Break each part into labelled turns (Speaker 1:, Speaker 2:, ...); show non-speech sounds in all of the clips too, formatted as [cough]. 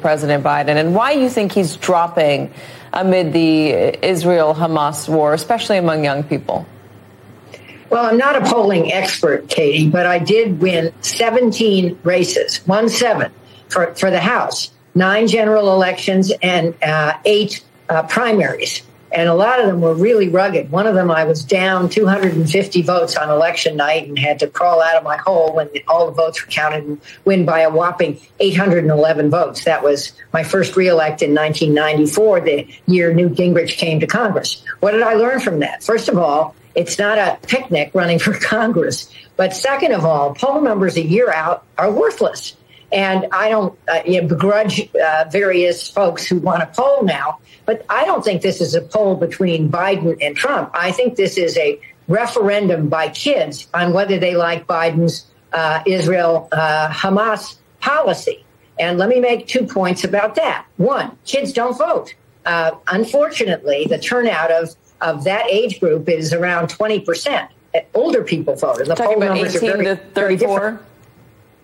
Speaker 1: President Biden and why you think he's dropping amid the Israel Hamas war, especially among young people?
Speaker 2: Well, I'm not a polling expert, Katie, but I did win 17 races, one seven for, for the House, nine general elections, and uh, eight uh, primaries and a lot of them were really rugged. One of them, I was down 250 votes on election night and had to crawl out of my hole when all the votes were counted and win by a whopping 811 votes. That was my first reelect in 1994, the year Newt Gingrich came to Congress. What did I learn from that? First of all, it's not a picnic running for [laughs] Congress. But second of all, poll numbers a year out are worthless. And I don't uh, you know, begrudge uh, various folks who want to poll now, but I don't think this is a poll between Biden and Trump. I think this is a referendum by kids on whether they like Biden's uh, Israel uh, Hamas policy. And let me make two points about that. One, kids don't vote. Uh, unfortunately, the turnout of, of that age group is around 20%. Older people vote. And the
Speaker 1: Talking poll numbers 18 are very, to 34?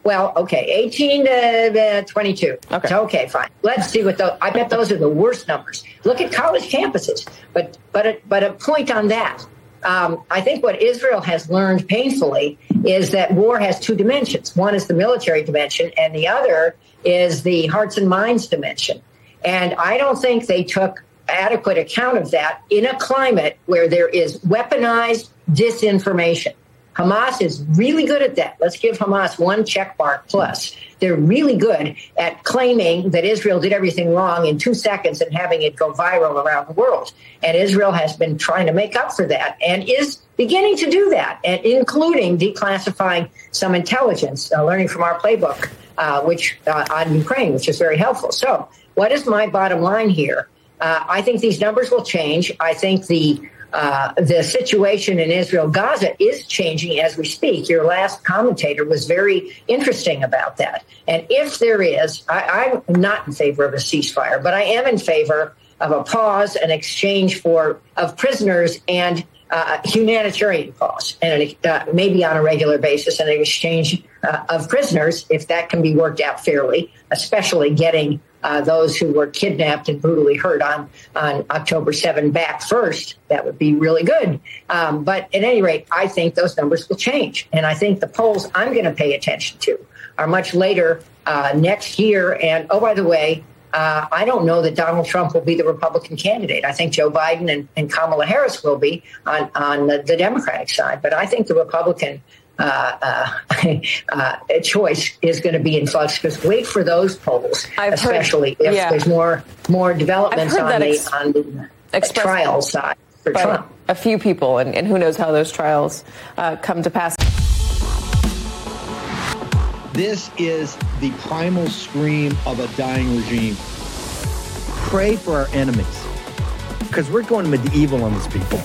Speaker 2: Well, okay, 18 to uh, 22. Okay. So, okay, fine. Let's see what those, I bet those are the worst numbers. Look at college campuses. But, but, a, but a point on that. Um, I think what Israel has learned painfully is that war has two dimensions. One is the military dimension, and the other is the hearts and minds dimension. And I don't think they took adequate account of that in a climate where there is weaponized disinformation. Hamas is really good at that. Let's give Hamas one check mark plus. They're really good at claiming that Israel did everything wrong in two seconds and having it go viral around the world. And Israel has been trying to make up for that and is beginning to do that, and including declassifying some intelligence, uh, learning from our playbook, uh, which uh, on Ukraine, which is very helpful. So, what is my bottom line here? Uh, I think these numbers will change. I think the uh, the situation in Israel Gaza is changing as we speak. Your last commentator was very interesting about that. And if there is, I, I'm not in favor of a ceasefire, but I am in favor of a pause, an exchange for of prisoners and uh, humanitarian pause, and uh, maybe on a regular basis, an exchange uh, of prisoners, if that can be worked out fairly, especially getting uh, those who were kidnapped and brutally hurt on, on October 7 back first. That would be really good. Um, but at any rate, I think those numbers will change. And I think the polls I'm going to pay attention to are much later uh, next year. And oh, by the way, uh, I don't know that Donald Trump will be the Republican candidate. I think Joe Biden and, and Kamala Harris will be on, on the, the Democratic side. But I think the Republican uh, uh, [laughs] uh, choice is going to be in flux because wait for those polls, I've especially heard, if yeah. there's more more developments on the, ex- on the trial side for Trump.
Speaker 1: A few people, and, and, who knows how those trials uh, come to pass.
Speaker 3: This is the primal scream of a dying regime. Pray for our enemies because we're going medieval on these people.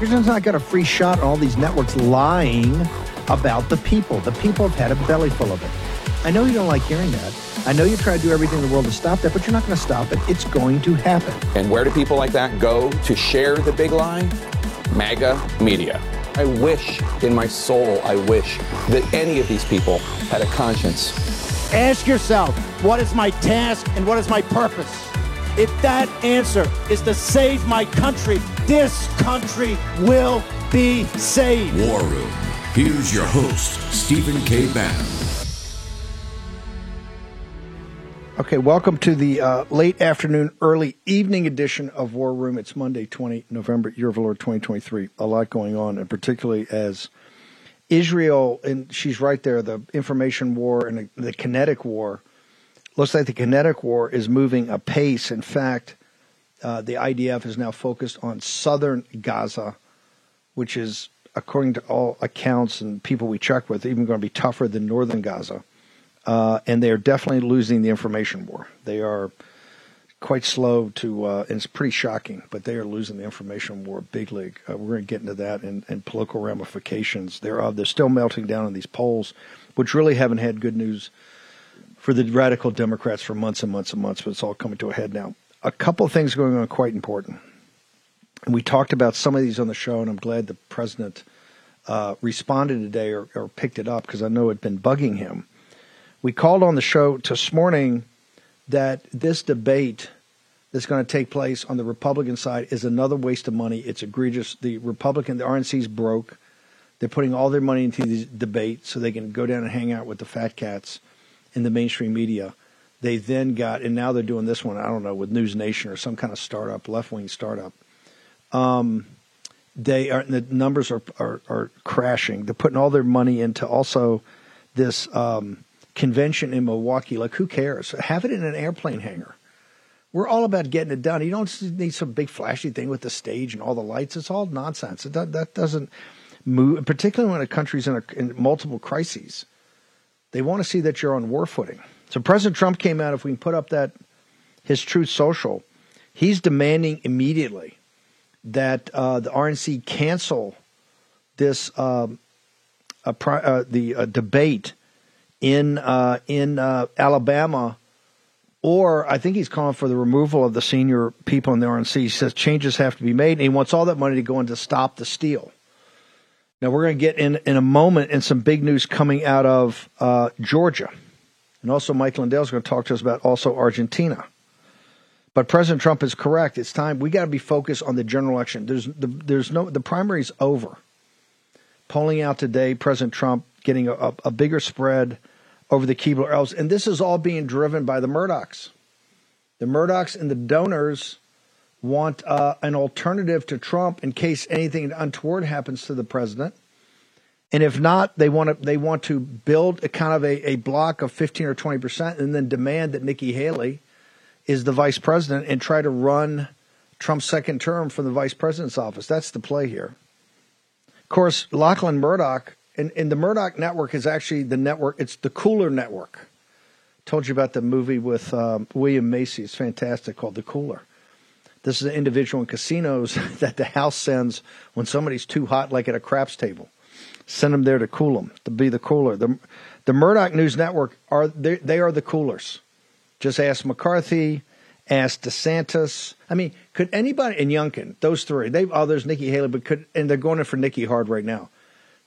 Speaker 3: Houston's not got a free shot on all these networks lying about the people. The people have had a belly full of it. I know you don't like hearing that. I know you try to do everything in the world to stop that, but you're not going to stop it. It's going to happen.
Speaker 4: And where do people like that go to share the big lie? MAGA media. I wish in my soul, I wish that any of these people had a conscience.
Speaker 5: Ask yourself, what is my task and what is my purpose? If that answer is to save my country, this country will be saved.
Speaker 6: War Room. Here's your host, Stephen K. Bannon.
Speaker 3: Okay, welcome to the uh, late afternoon, early evening edition of War Room. It's Monday, 20 November, year of the Lord 2023. A lot going on, and particularly as Israel, and she's right there, the information war and the kinetic war looks like the kinetic war is moving apace. In fact, uh, the IDF is now focused on southern Gaza, which is, according to all accounts and people we check with, even going to be tougher than northern Gaza. Uh, and they are definitely losing the information war. They are quite slow to, uh, and it's pretty shocking, but they are losing the information war big league. Uh, we're going to get into that and, and political ramifications thereof. They're still melting down in these polls, which really haven't had good news for the radical Democrats for months and months and months, but it's all coming to a head now. A couple of things going on quite important. And we talked about some of these on the show, and I'm glad the president uh, responded today or, or picked it up because I know it had been bugging him. We called on the show this morning that this debate that's going to take place on the Republican side is another waste of money. It's egregious. The Republican, the RNC's broke. They're putting all their money into the debate so they can go down and hang out with the fat cats in the mainstream media. They then got, and now they're doing this one, I don't know, with News Nation or some kind of startup, left wing startup. Um, they are, the numbers are, are, are, crashing. They're putting all their money into also this um, convention in Milwaukee. Like, who cares? Have it in an airplane hangar. We're all about getting it done. You don't need some big flashy thing with the stage and all the lights. It's all nonsense. It, that, that doesn't move, particularly when a country's in, a, in multiple crises. They want to see that you're on war footing. So President Trump came out. If we can put up that his Truth Social, he's demanding immediately that uh, the RNC cancel this um, uh, the debate in uh, in uh, Alabama or I think he's calling for the removal of the senior people in the RNC. He says changes have to be made, and he wants all that money to go in to stop the steal. Now we're going to get in in a moment in some big news coming out of uh, Georgia, and also Mike Lindell is going to talk to us about also Argentina. But President Trump is correct. It's time we got to be focused on the general election. There's the, there's no the primary's over. Polling out today, President Trump getting a, a bigger spread over the Keebler elves. And this is all being driven by the Murdochs. The Murdochs and the donors want uh, an alternative to Trump in case anything untoward happens to the president. And if not, they want to they want to build a kind of a, a block of fifteen or twenty percent, and then demand that Nikki Haley is the vice president and try to run Trump's second term from the vice president's office. That's the play here. Of course, Lachlan Murdoch and, and the Murdoch network is actually the network. It's the Cooler Network. Told you about the movie with um, William Macy. It's fantastic, called The Cooler. This is an individual in casinos [laughs] that the house sends when somebody's too hot, like at a craps table. Send them there to cool them, to be the cooler. The, the Murdoch News Network are they, they are the coolers. Just ask McCarthy, ask DeSantis. I mean, could anybody in Youngkin, those three, they oh, there's Nikki Haley, but could and they're going in for Nikki hard right now.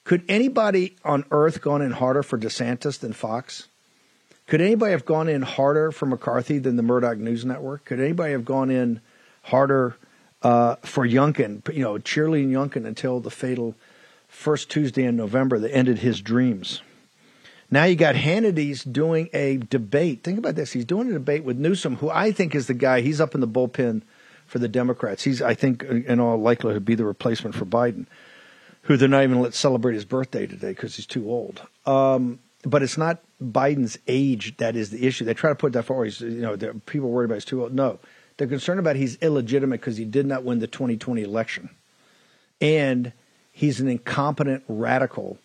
Speaker 3: Could anybody on earth gone in harder for DeSantis than Fox? Could anybody have gone in harder for McCarthy than the Murdoch News Network? Could anybody have gone in harder uh, for Youngkin, you know, cheerleading Youngkin until the fatal first Tuesday in November that ended his dreams? Now you got Hannity's doing a debate. Think about this. He's doing a debate with Newsom, who I think is the guy. He's up in the bullpen for the Democrats. He's, I think, in all likelihood, be the replacement for Biden who they're not even let celebrate his birthday today because he's too old. Um, but it's not Biden's age that is the issue. They try to put that forward. He's, you know, people worried about he's too old. No, they're concerned about he's illegitimate because he did not win the 2020 election, and he's an incompetent radical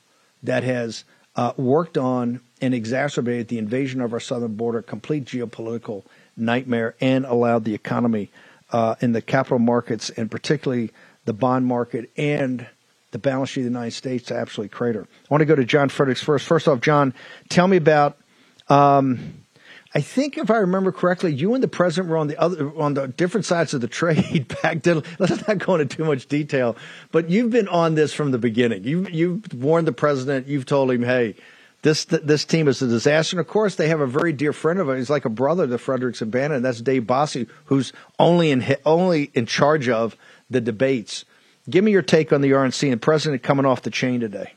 Speaker 3: that has uh, worked on and exacerbated the invasion of our southern border, complete geopolitical nightmare, and allowed the economy uh, in the capital markets and particularly the bond market and the balance sheet of the United States to absolutely crater. I want to go to John Fredericks first. First off, John, tell me about. Um, I think if I remember correctly, you and the president were on the other on the different sides of the [laughs] trade back then. Let's not go into too much detail, but you've been on this from the beginning. You you've warned the president. You've told him, hey. This this team is a disaster, and of course they have a very dear friend of him. He's like a brother to Fredericks and Bannon. That's Dave Bossie, who's only in only in charge of the debates. Give me your take on the RNC and president coming off the chain today.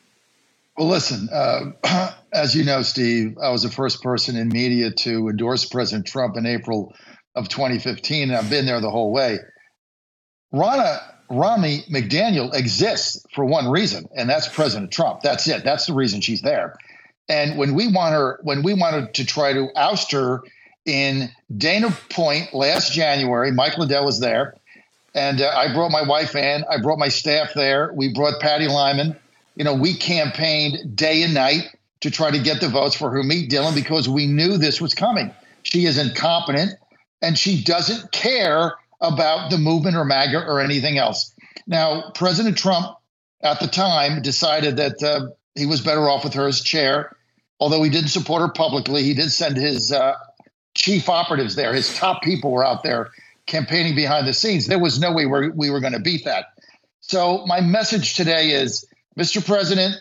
Speaker 7: Well, listen, uh, [clears throat] as you know, Steve, I was the first person in media to endorse President Trump in April of 2015, and I've been there the whole way. Ronna Romney McDaniel exists for one reason, and that's President Trump. That's it. That's the reason she's there. And when we want her, when we wanted to try to oust her in Dana Point last January, Mike Lindell was there. And uh, I brought my wife in. I brought my staff there. We brought Patty Lyman. You know, we campaigned day and night to try to get the votes for Harmeet Dhillon because we knew this was coming. She is incompetent and she doesn't care about the movement or MAGA or anything else. Now, President Trump at the time decided that uh, he was better off with her as chair. Although he didn't support her publicly, he did send his uh, chief operatives there. His top people were out there campaigning behind the scenes. There was no way we were, we were going to beat that. So my message today is, Mr. President,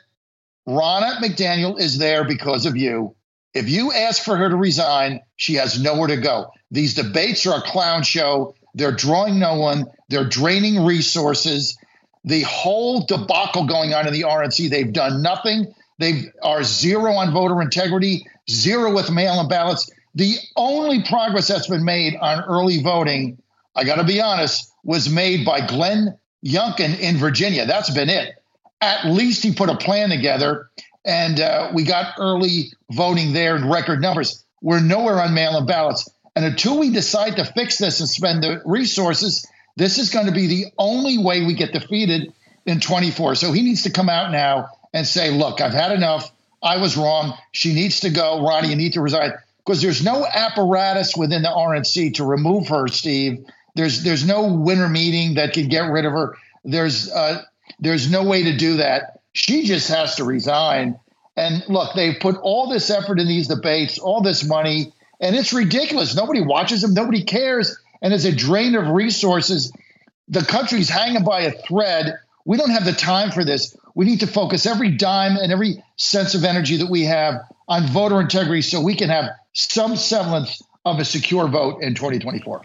Speaker 7: Ronna McDaniel is there because of you. If you ask for her to resign, she has nowhere to go. These debates are a clown show. They're drawing no one. They're draining resources. The whole debacle going on in the RNC, they've done nothing. They are zero on voter integrity, zero with mail in ballots. The only progress that's been made on early voting, I got to be honest, was made by Glenn Youngkin in Virginia. That's been it. At least he put a plan together, and uh, we got early voting there in record numbers. We're nowhere on mail in ballots. And until we decide to fix this and spend the resources, this is going to be the only way we get defeated in 24. So he needs to come out now and say, look, I've had enough. I was wrong. She needs to go. Ronnie, you need to resign. Because there's no apparatus within the RNC to remove her, Steve. There's there's no winter meeting that can get rid of her. There's uh, there's no way to do that. She just has to resign. And look, they've put all this effort in these debates, all this money, and it's ridiculous. Nobody watches them. Nobody cares. And it's a drain of resources. The country's hanging by a thread. We don't have the time for this. We need to focus every dime and every sense of energy that we have on voter integrity so we can have some semblance of a secure vote in 2024.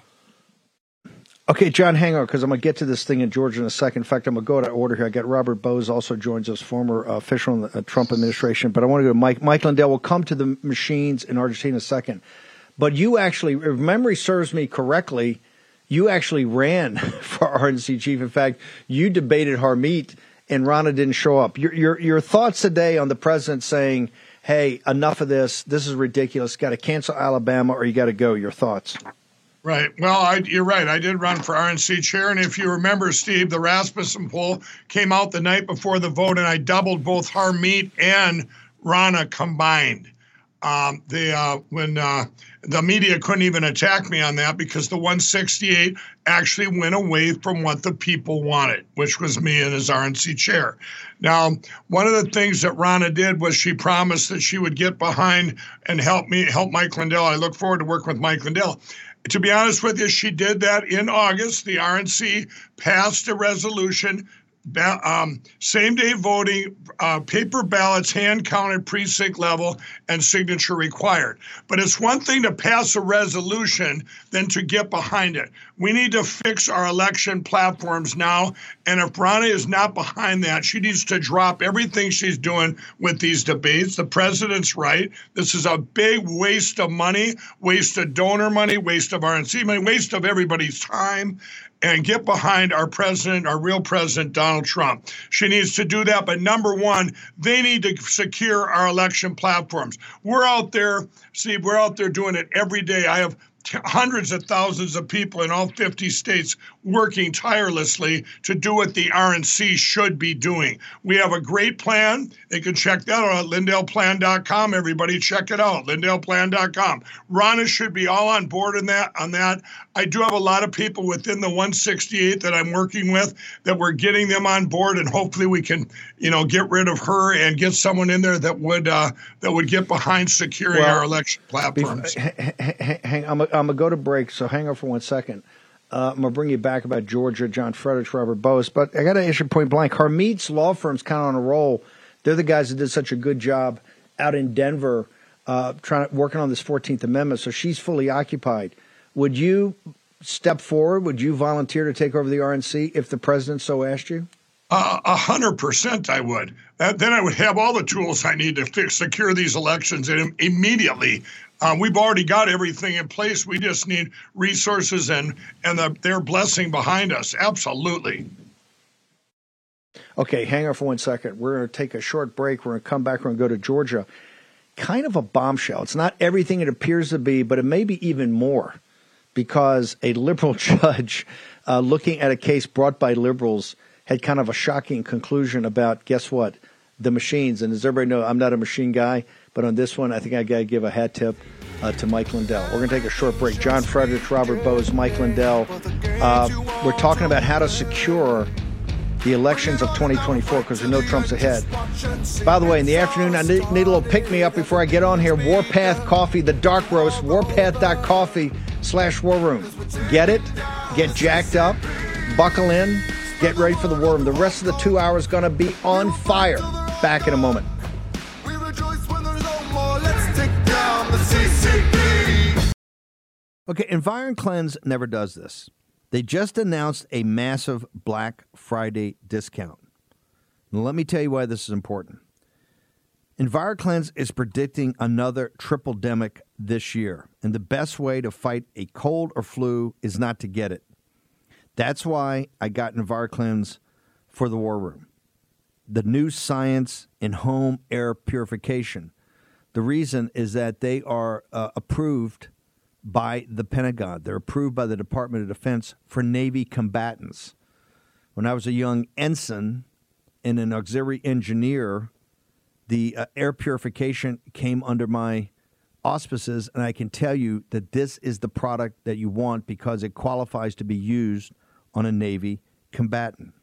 Speaker 3: Okay, John, hang on, because I'm going to get to this thing in Georgia in a second. In fact, I'm going to go to order here. I got Robert Bowes also joins us, former uh, official in the uh, Trump administration. But I want to go to Mike. Mike Lindell. We'll come to the machines in Argentina in a second. But you actually, if memory serves me correctly, you actually ran [laughs] for RNC chief. In fact, you debated Harmeet and Ronna didn't show up. Your, your, your thoughts today on the president saying, hey, enough of this. This is ridiculous. Got to cancel Alabama or you got to go. Your thoughts?
Speaker 8: Right. Well, I, you're right. I did run for RNC chair. And if you remember, Steve, the Rasmussen poll came out the night before the vote, and I doubled both Harmeet and Ronna combined. Um, the uh, when uh, the media couldn't even attack me on that because the 168 actually went away from what the people wanted, which was me and his RNC chair. Now, one of the things that Ronna did was she promised that she would get behind and help me help Mike Lindell. I look forward to working with Mike Lindell. To be honest with you, she did that in August. The RNC passed a resolution um, same day voting, uh, paper ballots, hand counted precinct level, and signature required. But it's one thing to pass a resolution than to get behind it. We need to fix our election platforms now. And if Ronnie is not behind that, she needs to drop everything she's doing with these debates. The president's right. This is a big waste of money, waste of donor money, waste of RNC money, waste of everybody's time and get behind our president, our real president, Donald Trump. She needs to do that. But number one, they need to secure our election platforms. We're out there, Steve, we're out there doing it every day. I have [laughs] hundreds of thousands of people in all 50 states working tirelessly to do what the RNC should be doing. We have a great plan. They can check that out at lindellplan.com. Everybody check it out, lindellplan.com. Ronna should be all on board in that on that. I do have a lot of people within the 168 that I'm working with that we're getting them on board and hopefully we can, you know, get rid of her and get someone in there that would uh, that would get behind securing well, our election platforms. [laughs]
Speaker 3: Hang, I'm I'm gonna go to break, so hang on for one second. Uh, I'm gonna bring you back about Georgia, John Fredericks, Robert Bowes, but I got to issue point blank. Harmeet's law firm's kind of on a roll. They're the guys that did such a good job out in Denver, uh, trying working on this 14th Amendment. So she's fully occupied. Would you step forward? Would you volunteer to take over the RNC if the president so asked you?
Speaker 8: A hundred percent, I would. then I would have all the tools I need to fix, secure these elections and immediately. Uh, we've already got everything in place. We just need resources and and the, their blessing behind us. Absolutely.
Speaker 3: Okay, hang on for one second. We're going to take a short break. We're going to come back. We're going to go to Georgia. Kind of a bombshell. It's not everything it appears to be, but it may be even more because a liberal [laughs] judge uh, looking at a case brought by liberals had kind of a shocking conclusion about guess what the machines and as everybody know i'm not a machine guy but on this one i think i got to give a hat tip uh, to mike lindell we're going to take a short break john fredericks robert bowes mike lindell uh, we're talking about how to secure the elections of 2024 because we know Trump's ahead. By the way, in the afternoon, I need, need a little pick me up before I get on here. Warpath Coffee, the dark roast, warpath.coffee slash war room. Get it, get jacked up, buckle in, Get ready for the war room. The rest of the two hours going to be on fire. Back in a moment. Okay, EnviroKlenz never does this. They just announced a massive Black Friday discount. Now, let me tell you why this is important. EnviroKlenz is predicting another triple demic this year, and the best way to fight a cold or flu is not to get it. That's why I got EnviroKlenz for the War Room. The new science in home air purification. The reason is that they are uh, approved by the Pentagon. They're approved by the Department of Defense for Navy combatants. When I was a young ensign and an auxiliary engineer, the uh, air purification came under my auspices, and I can tell you that this is the product that you want because it qualifies to be used on a Navy combatant.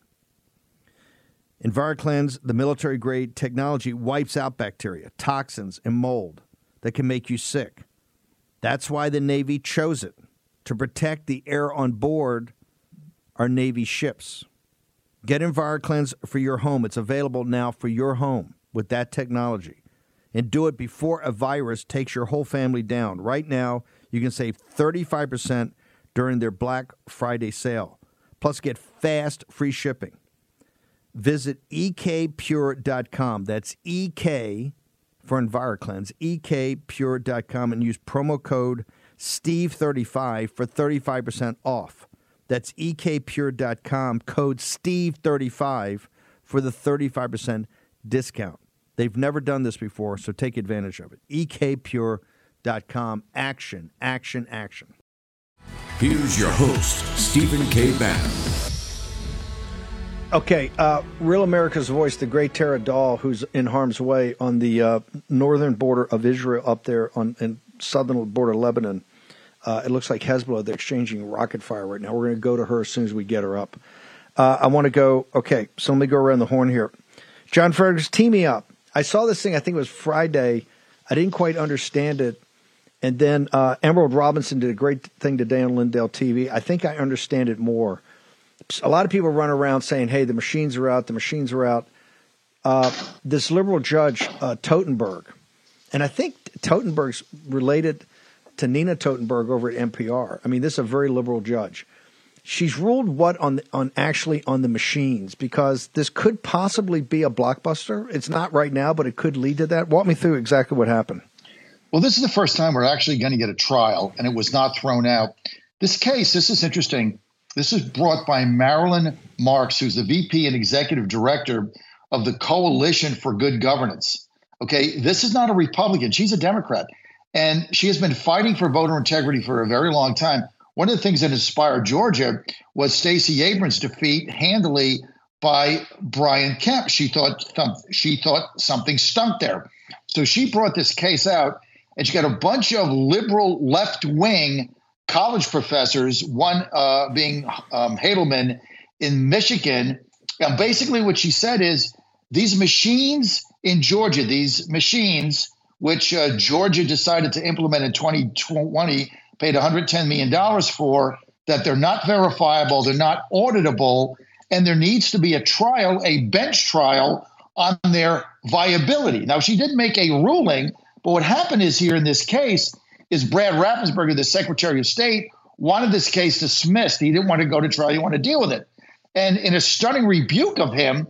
Speaker 3: EnviroKlenz, the military grade technology, wipes out bacteria, toxins, and mold that can make you sick. That's why the Navy chose it to protect the air on board our Navy ships. Get EnviroKlenz for your home. It's available now for your home with that technology and do it before a virus takes your whole family down. Right now, you can save 35% during their Black Friday sale. Plus, get fast free shipping. Visit ekpure.com. That's EK for EnviroKlenz, ekpure.com, and use promo code STEVE35 for 35% off. That's ekpure.com, code STEVE35 for the 35% discount. They've never done this before, so take advantage of it. ekpure.com. Action, action, action.
Speaker 6: Here's your host, Stephen K. Bannon.
Speaker 3: Okay, uh, Real America's Voice, the great Tara Dahl, who's in harm's way on the uh, northern border of Israel, up there on in southern border of Lebanon. Uh, it looks like Hezbollah. They're exchanging rocket fire right now. We're going to go to her as soon as we get her up. Uh, I want to go. Okay, so let me go around the horn here. John Fergus, team me up. I saw this thing. I think it was Friday. I didn't quite understand it. And then uh, Emerald Robinson did a great thing today on Lindell TV. I think I understand it more a lot of people run around saying, "Hey, the machines are out. The machines are out." Uh, this liberal judge uh, Totenberg, and I think Totenberg's related to Nina Totenberg over at NPR. I mean, this is a very liberal judge. She's ruled what on on actually on the machines because this could possibly be a blockbuster. It's not right now, but it could lead to that. Walk me through exactly what happened.
Speaker 7: Well, this is the first time we're actually going to get a trial, and it was not thrown out. This case, this is interesting. This is brought by Marilyn Marks, who's the VP and executive director of the Coalition for Good Governance. Okay, this is not a Republican, she's a Democrat. And she has been fighting for voter integrity for a very long time. One of the things that inspired Georgia was Stacey Abrams' defeat handily by Brian Kemp. She thought she thought something stunk there. So she brought this case out, and she got a bunch of liberal left wing college professors, one uh, being um, Halderman in Michigan. And basically, what she said is these machines in Georgia, these machines, which uh, Georgia decided to implement in 2020, paid $110 million for, that they're not verifiable, they're not auditable, and there needs to be a trial, a bench trial on their viability. Now, she didn't make a ruling, but what happened is here in this case, is Brad Raffensperger, the Secretary of State, wanted this case dismissed. He didn't want to go to trial. He wanted to deal with it. And in a stunning rebuke of him,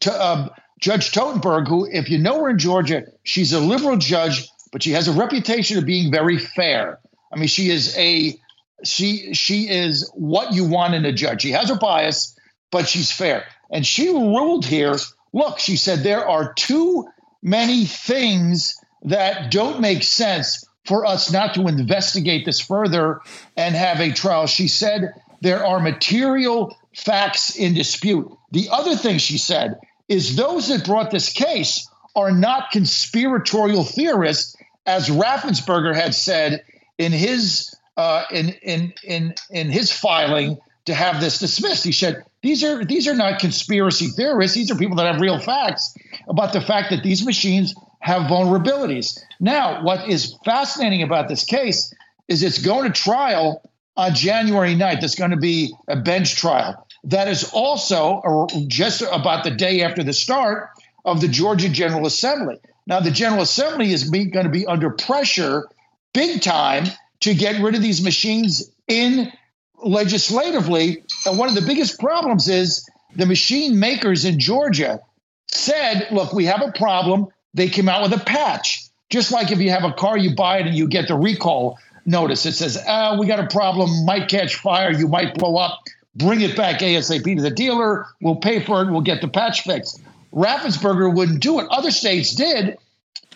Speaker 7: to, um, Judge Totenberg, who, if you know her in Georgia, she's a liberal judge, but she has a reputation of being very fair. I mean, she is a she she is what you want in a judge. She has her bias, but she's fair. And she ruled here. Look, she said there are too many things that don't make sense for us not to investigate this further and have a trial. She said there are material facts in dispute. The other thing she said is those that brought this case are not conspiratorial theorists, as Raffensperger had said in his uh, in in in in his filing to have this dismissed. He said these are these are not conspiracy theorists. These are people that have real facts about the fact that these machines have vulnerabilities. Now, what is fascinating about this case is it's going to trial on January 9th. It's going to be a bench trial. That is also just about the day after the start of the Georgia General Assembly. Now, the General Assembly is going to be under pressure big time to get rid of these machines in legislatively. And one of the biggest problems is the machine makers in Georgia said, look, we have a problem. They came out with a patch. Just like if you have a car, you buy it and you get the recall notice. It says, oh, we got a problem, might catch fire, you might blow up. Bring it back ASAP to the dealer. We'll pay for it. We'll get the patch fixed. Raffensperger wouldn't do it. Other states did.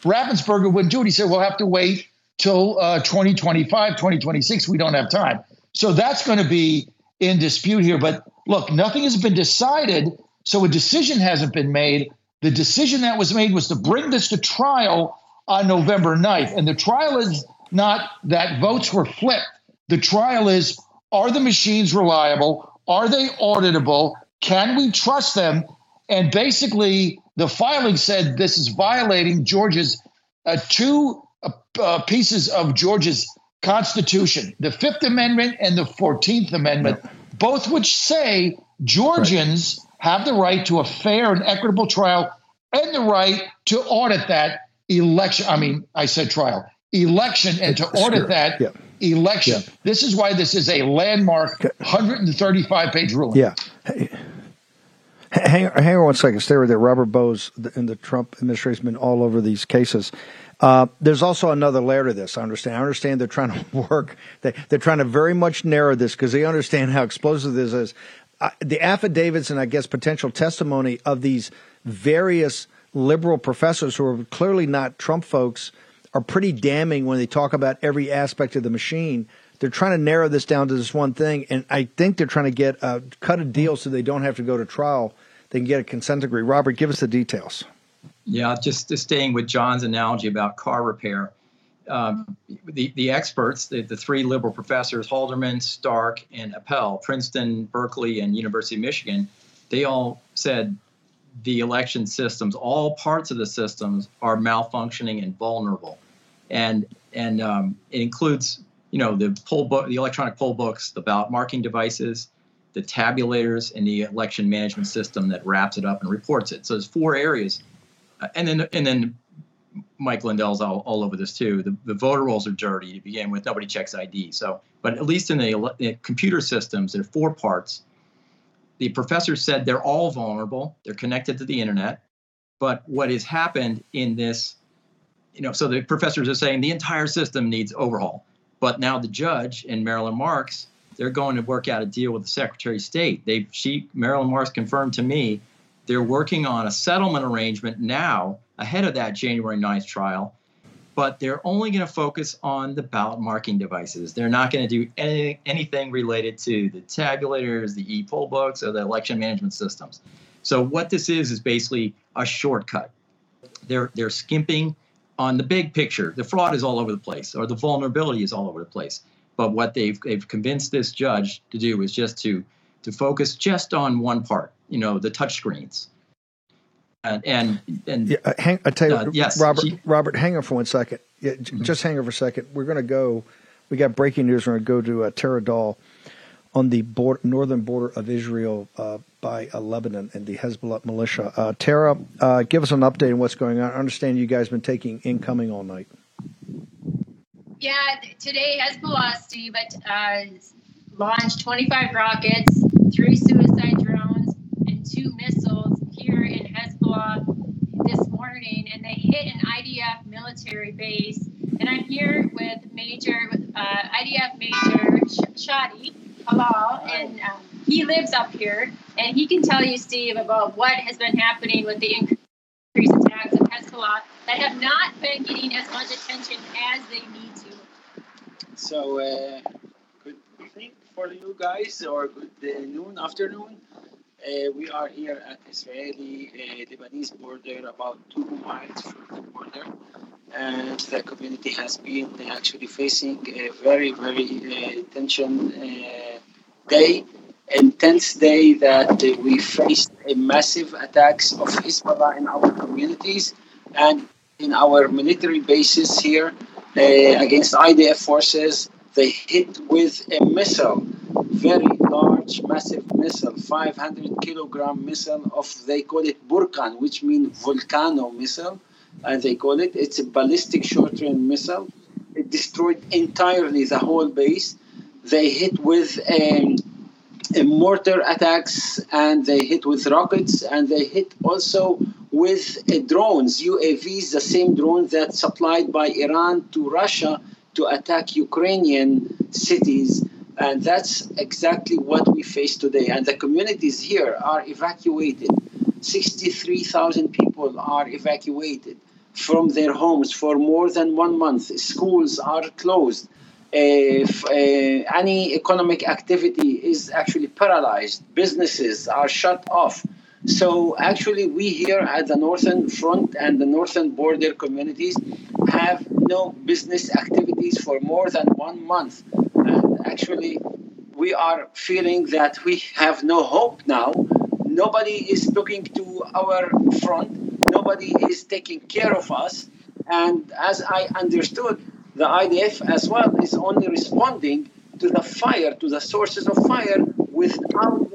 Speaker 7: Raffensperger wouldn't do it. He said, we'll have to wait till uh, 2025, 2026. We don't have time. So that's going to be in dispute here. But look, nothing has been decided. So a decision hasn't been made. The decision that was made was to bring this to trial on November 9th. And the trial is not that votes were flipped. The trial is are the machines reliable? Are they auditable? Can we trust them? And basically, the filing said this is violating Georgia's uh, two uh, uh, pieces of Georgia's Constitution, the Fifth Amendment and the 14th Amendment, both which say Georgians. Have the right to a fair and equitable trial and the right to audit that election. I mean, I said trial, election, and to audit sure. that yeah. election. Yeah. This is why this is a landmark 135 page ruling.
Speaker 3: Yeah. Hey. Hang, hang on one second. Stay right there. Robert Bowes in the Trump administration has been all over these cases. Uh, there's also another layer to this. I understand. I understand they're trying to [laughs] work. They, they're trying to very much narrow this because they understand how explosive this is. Uh, the affidavits and I guess potential testimony of these various liberal professors who are clearly not Trump folks are pretty damning when they talk about every aspect of the machine. They're trying to narrow this down to this one thing, and I think they're trying to get a cut a deal so they don't have to go to trial. They can get a consent decree. Robert, give us the details.
Speaker 9: Yeah, just, just staying with John's analogy about car repair. Um, the, the experts, the, the three liberal professors, Halderman, Stark, and Appel, Princeton, Berkeley, and University of Michigan, they all said the election systems, all parts of the systems are malfunctioning and vulnerable. And, and um, it includes, you know, the poll book, the electronic poll books, the ballot marking devices, the tabulators, and the election management system that wraps it up and reports it. So there's four areas and then and then Mike Lindell's all, all over this too. The, the voter rolls are dirty to begin with. Nobody checks ID. So, but at least in the, the computer systems, there are four parts. The professor said they're all vulnerable. They're connected to the internet. But what has happened in this, you know, so the professors are saying the entire system needs overhaul. But now the judge and Marilyn Marks, they're going to work out a deal with the Secretary of State. They, she, Marilyn Marks confirmed to me they're working on a settlement arrangement now ahead of that January 9th trial, but they're only going to focus on the ballot marking devices. They're not going to do any, anything related to the tabulators, the e poll books, or the election management systems. So what this is is basically a shortcut. They're they're skimping on the big picture. The fraud is all over the place, or the vulnerability is all over the place. But what they've they've convinced this judge to do is just to to focus just on one part, you know, the touch screens. And and, and
Speaker 3: yeah, uh, hang, I tell you, uh, yes, Robert, she, Robert, hang on for one second. Yeah, mm-hmm. just hang on for a second. We're going to go. We got breaking news. We're going to go to uh, Tara Dahl on the border, northern border of Israel uh, by uh, Lebanon and the Hezbollah militia. Uh, Tara, uh, give us an update on what's going on. I understand you guys have been taking incoming all night.
Speaker 10: Yeah, today Hezbollah, Steve, uh, launched 25 rockets three suicide drones and two missiles here in Hezbollah this morning, and they hit an IDF military base. And I'm here with Major uh, IDF Major Shadi Halal, and um, he lives up here, and he can tell you, Steve, about what has been happening with the increased attacks of Hezbollah that have not been getting as much attention as they need to.
Speaker 11: So, uh, good evening for you guys, or good noon, afternoon. Uh, we are here at Israeli uh, Lebanese border, about two miles from the border, and the community has been actually facing a very, very uh, tension day, intense day that we faced a massive attacks of Hezbollah in our communities and in our military bases here uh, against IDF forces. They hit with a missile, very large, massive missile, 500 kilogram missile of, they call it Burkan, which means volcano missile, and they call it. It's a ballistic short range missile. It destroyed entirely the whole base. They hit with um, mortar attacks and they hit with rockets and they hit also with uh, drones, UAVs, the same drones that supplied by Iran to Russia to attack Ukrainian cities. And that's exactly what we face today. And the communities here are evacuated. 63,000 people are evacuated from their homes for more than one month. Schools are closed. If uh, any economic activity is actually paralyzed, businesses are shut off. So, actually, we here at the Northern Front and the Northern Border communities have no business activities for more than one month. Actually, we are feeling that we have no hope now. Nobody is looking to our front nobody is taking care of us. And as I understood, the IDF as well is only responding to the fire, to the sources of fire, without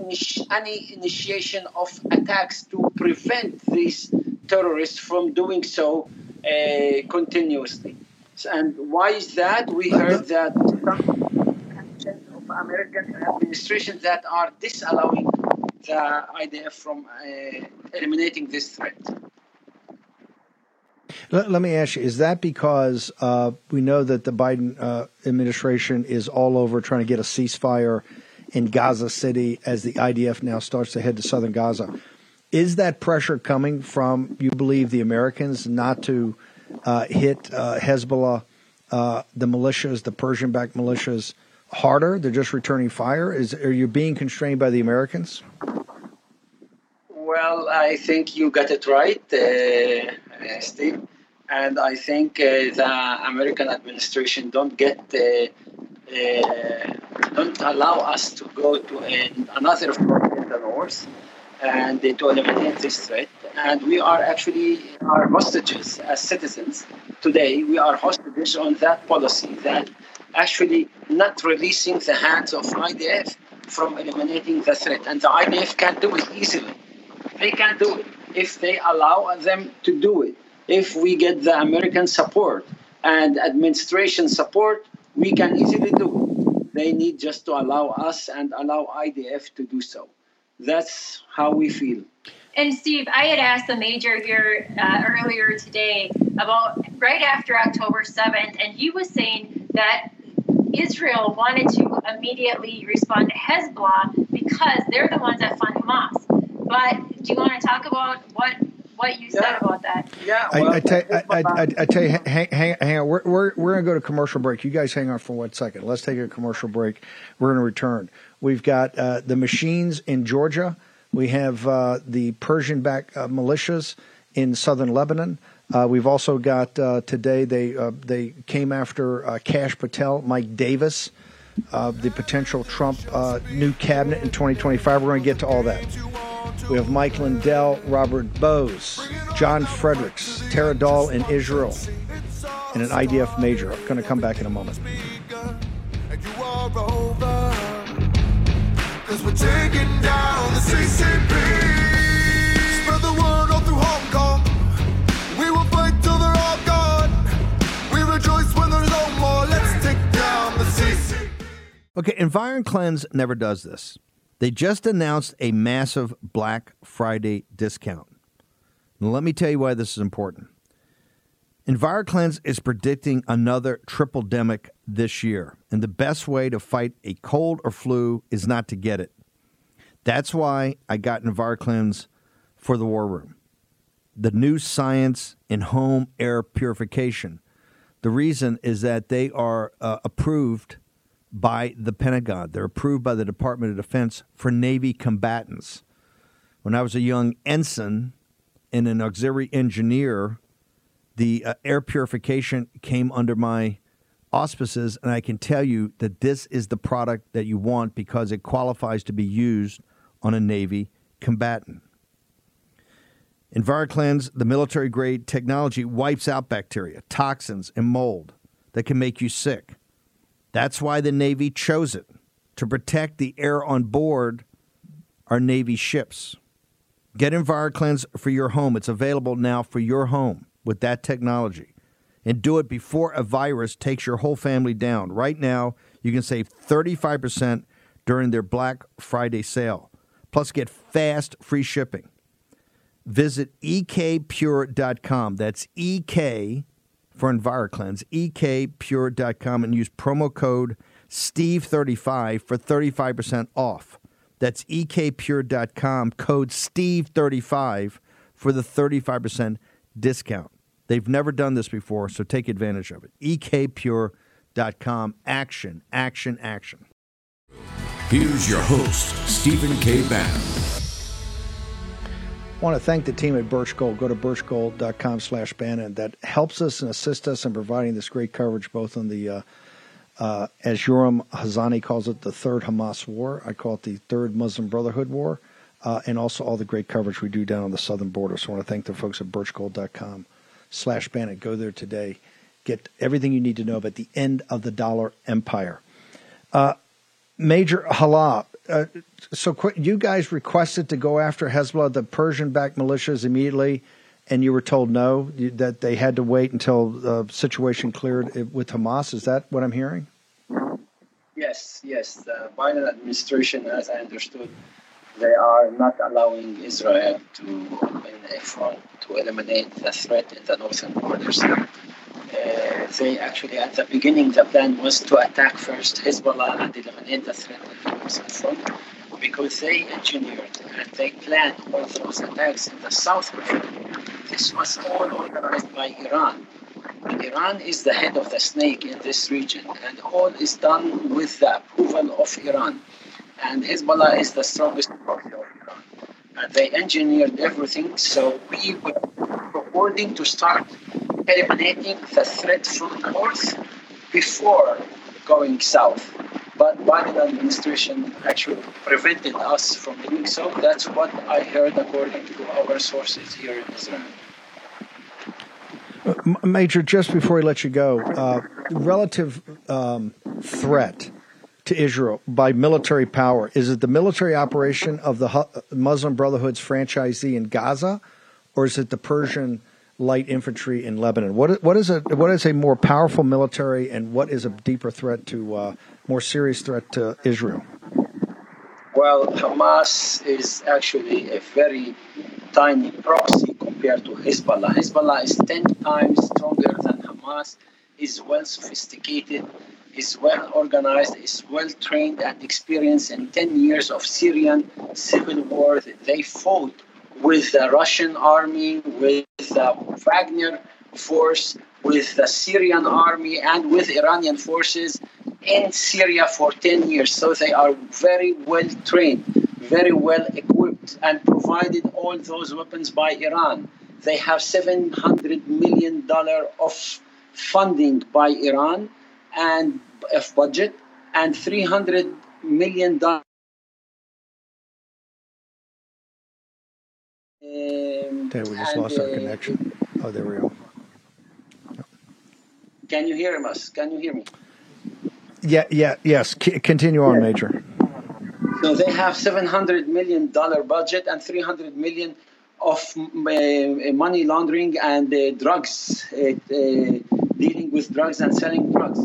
Speaker 11: any initiation of attacks to prevent these terrorists from doing so uh, continuously. And why is that? We heard that American administration that are disallowing the IDF from uh, eliminating this threat.
Speaker 3: Let, let, me ask you: Is that because uh, we know that the Biden uh, administration is all over trying to get a ceasefire in Gaza City as the IDF now starts to head to southern Gaza? Is that pressure coming from you believe the Americans not to uh, hit uh, Hezbollah, uh, the militias, the Persian-backed militias, harder? They're just returning fire. Is are you being constrained by the Americans?
Speaker 11: Well, I think you got it right, uh, uh, Steve. And I think uh, the American administration don't get don't allow us to go to another front in the north and to eliminate this threat. And we are actually our hostages as citizens today. We are hostages on that policy that actually not releasing the hands of IDF from eliminating the threat. And the IDF can't do it easily. They can do it if they allow them to do it. If we get the American support and administration support, we can easily do it. They need just to allow us and allow IDF to do so. That's how we feel.
Speaker 10: And Steve, I had asked the major here uh, earlier today about right after October 7th, and he was saying that Israel wanted to immediately respond to Hezbollah because they're the ones that fund Hamas. But do you want to talk about what what you said about that?
Speaker 11: Yeah, well, I, I, tell, I,
Speaker 3: I, I, tell you, hang, hang, hang on. We're, we're, we're going to go to commercial break. You guys hang on for one second. Let's take a commercial break. We're going to return. We've got uh, the machines in Georgia. We have uh, the Persian backed uh, militias in southern Lebanon. Uh, we've also got uh, today, they, uh, they came after Kash Patel, Mike Davis, the potential Trump new cabinet in 2025. We're going to get to all that. We have Mike Lindell, Robert Bowes, John Fredericks, Tara Dahl in Israel, and an IDF major. I'm going to come back in a moment. Okay, EnviroKlenz never does this. They just announced a massive Black Friday discount. Now, let me tell you why this is important. EnviroKlenz is predicting another triple demic this year, and the best way to fight a cold or flu is not to get it. That's why I got EnviroKlenz for the War Room. The new science in home air purification. The reason is that they are uh, approved by the Pentagon. They're approved by the Department of Defense for Navy combatants. When I was a young ensign and an auxiliary engineer, the uh, air purification came under my auspices, and I can tell you that this is the product that you want because it qualifies to be used on a Navy combatant. EnviroKlenz, the military grade technology, wipes out bacteria, toxins, and mold that can make you sick. That's why the Navy chose it to protect the air on board our Navy ships. Get EnviroKlenz for your home. It's available now for your home with that technology. and do it before a virus takes your whole family down. Right now, you can save 35% during their Black Friday sale. Plus, get fast free shipping. Visit ekpure.com. That's EK for EnviroKlenz, ekpure.com, and use promo code STEVE35 for 35% off. That's ekpure.com, code STEVE35 for the 35% discount. They've never done this before, so take advantage of it. ekpure.com. Action, action, action.
Speaker 6: Here's your host, Stephen K. Bannon.
Speaker 3: I want to thank the team at Birch Gold. Go to birchgold.com slash Bannon. That helps us and assists us in providing this great coverage both on the uh, uh, as Yoram Hazony calls it, the third Hamas war. I call it the third Muslim Brotherhood war, uh, and also all the great coverage we do down on the southern border. So I want to thank the folks at birchgold.com slash Bannon. Go there today. Get everything you need to know about the end of the dollar empire. Uh, Major Hala, uh, so quick, you guys requested to go after Hezbollah, the Persian-backed militias, immediately – and you were told no, that they had to wait until the situation cleared with Hamas. Is that what I'm hearing?
Speaker 11: Yes, yes. The Biden administration, as I understood, they are not allowing Israel to open a front to eliminate the threat in the northern borders. They actually, at the beginning, the plan was to attack first Hezbollah and eliminate the threat northern front because they engineered and they planned all those attacks in the south This was all organized by Iran. Iran is the head of the snake in this region, and all is done with the approval of Iran. And Hezbollah is the strongest party of Iran. And they engineered everything, so we were purporting to start eliminating the threat from north before going south but Biden administration actually prevented us from doing so. That's what I heard according to our sources here in Israel.
Speaker 3: Major, just before we let you go, uh, relative um, threat to Israel by military power is it the military operation of the Muslim Brotherhood's franchisee in Gaza, or is it the Persian light infantry in Lebanon? What what is a what is a more powerful military, and what is a deeper threat to uh, more serious threat to Israel?
Speaker 11: Well, Hamas is actually a very tiny proxy compared to Hezbollah. Hezbollah is 10 times stronger than Hamas, is well sophisticated, is well organized, is well trained and experienced in 10 years of Syrian civil war. They fought with the Russian army, with the Wagner force, with the Syrian army, and with Iranian forces in Syria for 10 years. So they are very well trained, very well equipped, and provided all those weapons by Iran. They have $700 million of funding by Iran and of budget and $300 million.
Speaker 3: Okay, we just lost uh, our connection. Oh, there we go.
Speaker 11: Can you hear us? Can you hear me?
Speaker 3: Yeah, yeah, yes. C- continue on, Major.
Speaker 11: So they have seven hundred million dollar budget and three hundred million of uh, money laundering and uh, drugs, uh, uh, dealing with drugs and selling drugs.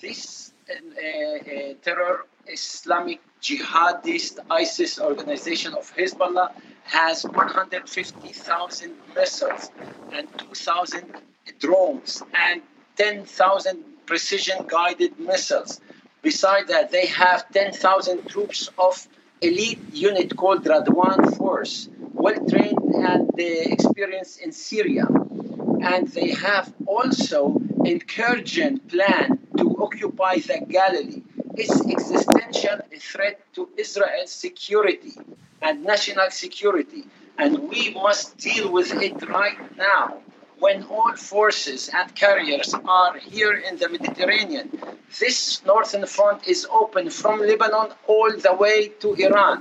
Speaker 11: This uh, uh, terror Islamic jihadist ISIS organization of Hezbollah has 150,000 missiles and 2,000 drones and 10,000 precision guided missiles. Besides that, they have 10,000 troops of elite unit called Radwan Force, well trained and experienced in Syria. And they have also incursion plan to occupy the Galilee. It's existential threat to Israel's security and national security. And we must deal with it right now when all forces and carriers are here in the Mediterranean. This northern front is open from Lebanon all the way to Iran.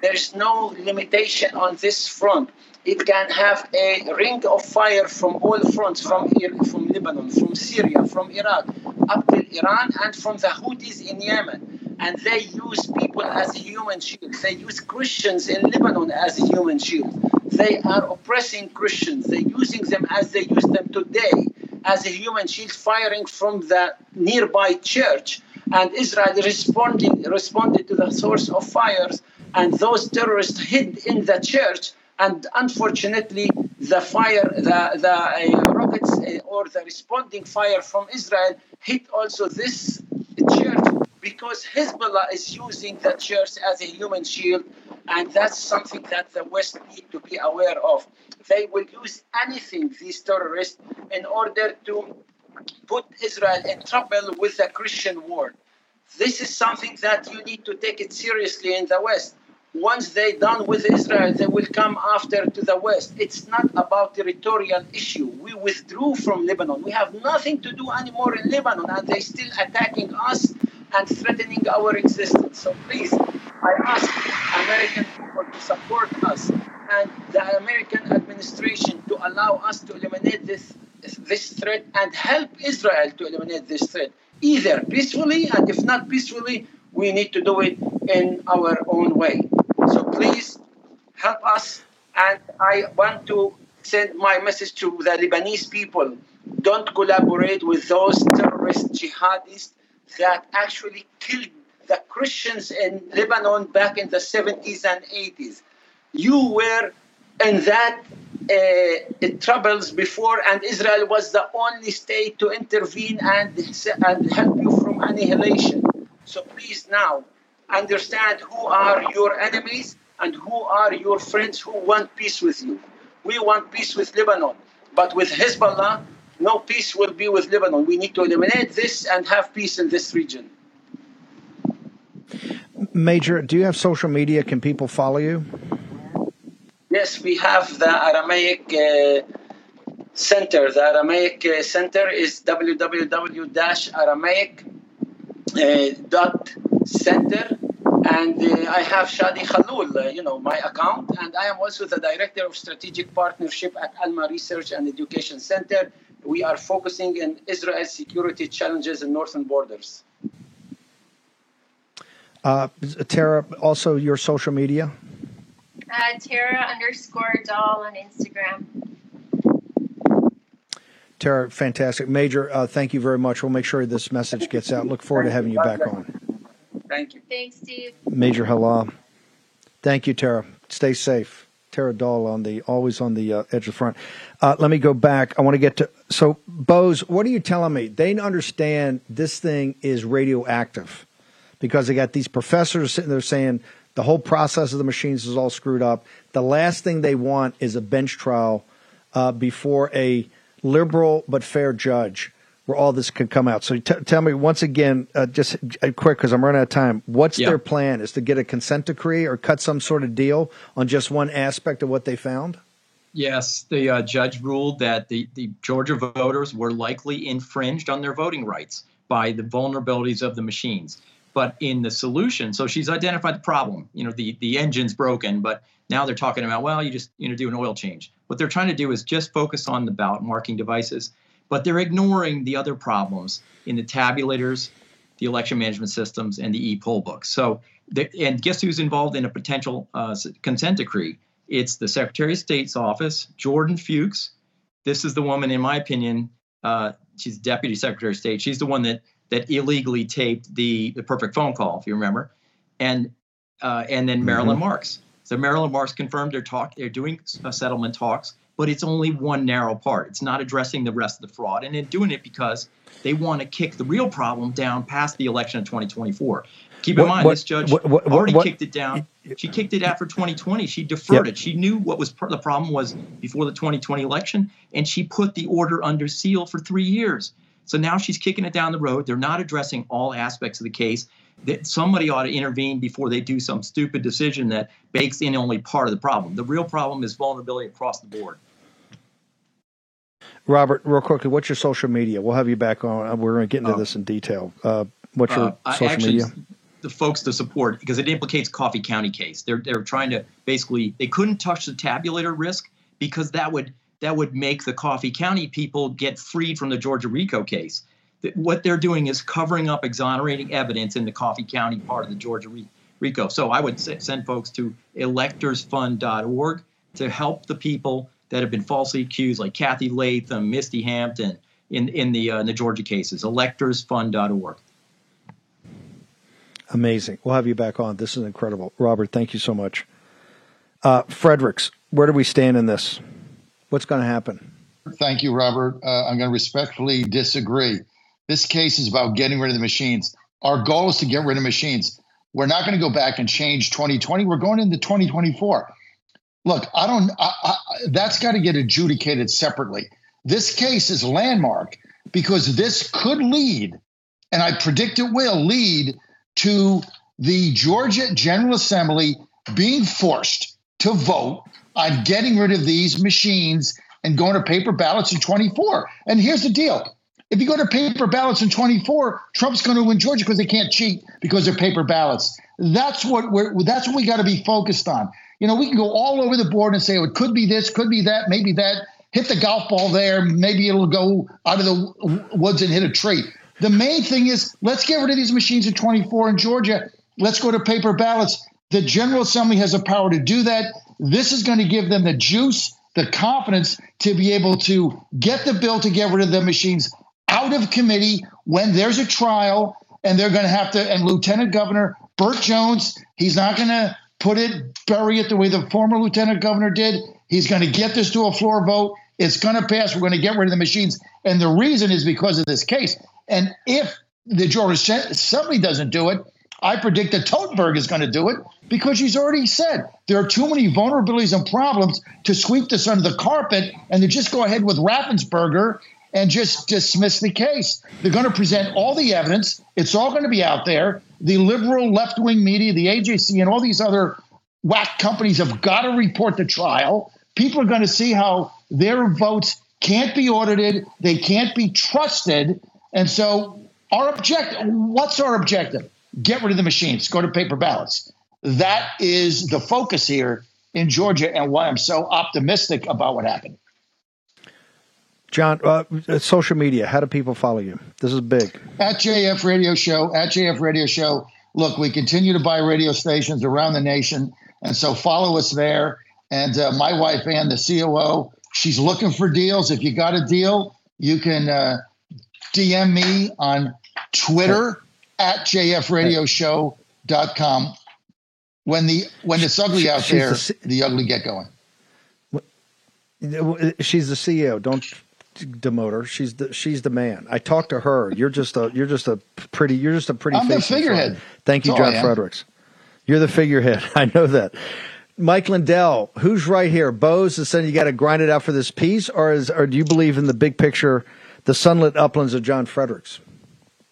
Speaker 11: There's no limitation on this front. It can have a ring of fire from all fronts, from from Lebanon, from Syria, from Iraq, up to Iran, and from the Houthis in Yemen. And they use people as human shields. They use Christians in Lebanon as human shields. They are oppressing Christians. They're using them as they use them today. as a human shield firing from the nearby church. And Israel responding, responded to the source of fires, and those terrorists hid in the church. And unfortunately, the fire, the, the uh, rockets uh, or the responding fire from Israel hit also this church because Hezbollah is using the church as a human shield, and that's something that the West need to be aware of. They will use anything, these terrorists, in order to put Israel in trouble with the Christian world. This is something that you need to take it seriously in the West. Once they're done with Israel, they will come after to the West. It's not about territorial issue. We withdrew from Lebanon. We have nothing to do anymore in Lebanon, and they're still attacking us and threatening our existence. So please, I ask American people to support us and the American administration to allow us to eliminate this this threat and help Israel to eliminate this threat, either peacefully, and if not peacefully, we need to do it in our own way. Please help us. And I want to send my message to the Lebanese people don't collaborate with those terrorist jihadists that actually killed the Christians in Lebanon back in the 70s and 80s. You were in that uh, troubles before, and Israel was the only state to intervene and, and help you from annihilation. So please now understand who are your enemies and who are your friends who want peace with you. We want peace with Lebanon, but with Hezbollah, no peace will be with Lebanon. We need to eliminate this and have peace in this region.
Speaker 3: Major, do you have social media? Can people follow you?
Speaker 11: Yes, we have the Aramaic uh, Center. The Aramaic uh, Center is www-aramaic.center. And uh, I have Shadi Khalloul, uh, you know, my account. And I am also the Director of Strategic Partnership at Alma Research and Education Center. We are focusing on Israel's security challenges in northern borders.
Speaker 3: Uh, Tara, also your social media?
Speaker 10: Uh, Tara underscore doll on Instagram.
Speaker 3: Tara, fantastic. Major, uh, thank you very much. We'll make sure this message gets out. Look forward to having you back on.
Speaker 11: Thank you.
Speaker 10: Thanks, Steve.
Speaker 3: Major Hala. Thank you, Tara. Stay safe. Tara Dahl on the always on the uh, edge of the front. Uh, let me go back. I want to get to so Bowes. What are you telling me? They understand this thing is radioactive because they got these professors sitting there saying the whole process of the machines is all screwed up. The last thing they want is a bench trial uh, before a liberal but fair judge where all this could come out. So t- tell me once again, uh, just uh, quick because I'm running out of time. What's yeah. their plan? Is to get a consent decree or cut some sort of deal on just one aspect of what they found?
Speaker 9: Yes, the uh, judge ruled that the, the Georgia voters were likely infringed on their voting rights by the vulnerabilities of the machines but in the solution so she's identified the problem you know the the engine's broken but now they're talking about well you just you know do an oil change what they're trying to do is just focus on the ballot marking devices but they're ignoring the other problems in the tabulators the election management systems and the e-poll books. So and guess who's involved in a potential uh, consent decree? It's the secretary of state's office jordan fuchs. This is the woman in my opinion uh, she's deputy secretary of state. She's the one that that illegally taped the the perfect phone call, if you remember, and uh, and then Marilyn mm-hmm. Marks. So Marilyn Marks confirmed they're talk they're doing uh, settlement talks, but it's only one narrow part. It's not addressing the rest of the fraud, and they're doing it because they want to kick the real problem down past the election of 2024. Keep in what, mind, what, this judge what, already kicked it down. She kicked it after 2020. She deferred yep. it. She knew what was the problem was before the 2020 election, and she put the order under seal for three years. So now she's kicking it down the road. They're not addressing all aspects of the case. That somebody ought to intervene before they do some stupid decision that bakes in only part of the problem. The real problem is vulnerability across the board.
Speaker 3: Robert, real quickly, what's your social media? We'll have you back on. We're going to get into oh. this in detail. Uh, what's your uh, social actually, media?
Speaker 9: The folks to support because it implicates Coffee County case. They're they're trying to basically they couldn't touch the tabulator risk because that would that would make the Coffee County people get freed from the Georgia RICO case. What they're doing is covering up exonerating evidence in the Coffee County part of the Georgia RICO. So I would send folks to electorsfund.org to help the people that have been falsely accused, like Cathy Latham, Misty Hampton, in in the uh, in the Georgia cases. Electorsfund.org.
Speaker 3: Amazing. We'll have you back on. This is incredible, Robert. Thank you so much. Uh, Fredericks, where do we stand in this? What's going to happen?
Speaker 7: Thank you, Robert. Uh, I'm going to respectfully disagree. This case is about getting rid of the machines. Our goal is to get rid of machines. We're not going to go back and change 2020. We're going into 2024. Look, I don't. I, I, that's got to get adjudicated separately. This case is landmark because this could lead, and I predict it will lead to the Georgia General Assembly being forced to vote on getting rid of these machines and going to paper ballots in 24. And here's the deal if you go to paper ballots in 24, Trump's going to win Georgia because they can't cheat because they're paper ballots. That's what we're that's what we got to be focused on. You know, we can go all over the board and say oh, it could be this, could be that, maybe that. Hit the golf ball there, maybe it'll go out of the woods and hit a tree. The main thing is let's get rid of these machines in 24 in Georgia. Let's go to paper ballots. The General Assembly has the power to do that. This is going to give them the juice, the confidence to be able to get the bill to get rid of the machines out of committee when there's a trial and they're going to have to and lieutenant governor burt jones he's not going to put it bury it the way the former lieutenant governor did. He's going to get this to a floor vote. It's going to pass. We're going to get rid of the machines. And the reason is because of this case. And if the georgia assembly doesn't do it I predict that Totenberg is going to do it because she's already said there are too many vulnerabilities and problems to sweep this under the carpet. And to just go ahead with Raffensperger and just dismiss the case. They're going to present all the evidence. It's all going to be out there. The liberal left wing media, the AJC, and all these other whack companies have got to report the trial. People are going to see how their votes can't be audited, they can't be trusted. And so, our objective what's our objective? Get rid of the machines, go to paper ballots. That is the focus here in Georgia and why I'm so optimistic about what happened.
Speaker 3: John, uh, social media, how do people follow you? This is big.
Speaker 7: At JF Radio Show, at JF Radio Show. Look, we continue to buy radio stations around the nation. And so follow us there. And uh, my wife, Ann, the COO, she's looking for deals. If you got a deal, you can uh, DM me on Twitter at jfradioshow.com. When the when it's ugly out there, the, the ugly get going.
Speaker 3: She's the CEO. Don't demote her. She's the she's the man. I talked to her. You're just a you're just a pretty you're just a pretty.
Speaker 7: I'm the figurehead.
Speaker 3: Thank you, John Fredericks. You're the figurehead. [laughs] I know that. Mike Lindell, who's right here? Bowes is saying you got to grind it out for this piece, or is or do you believe in the big picture, the sunlit uplands of John Fredericks?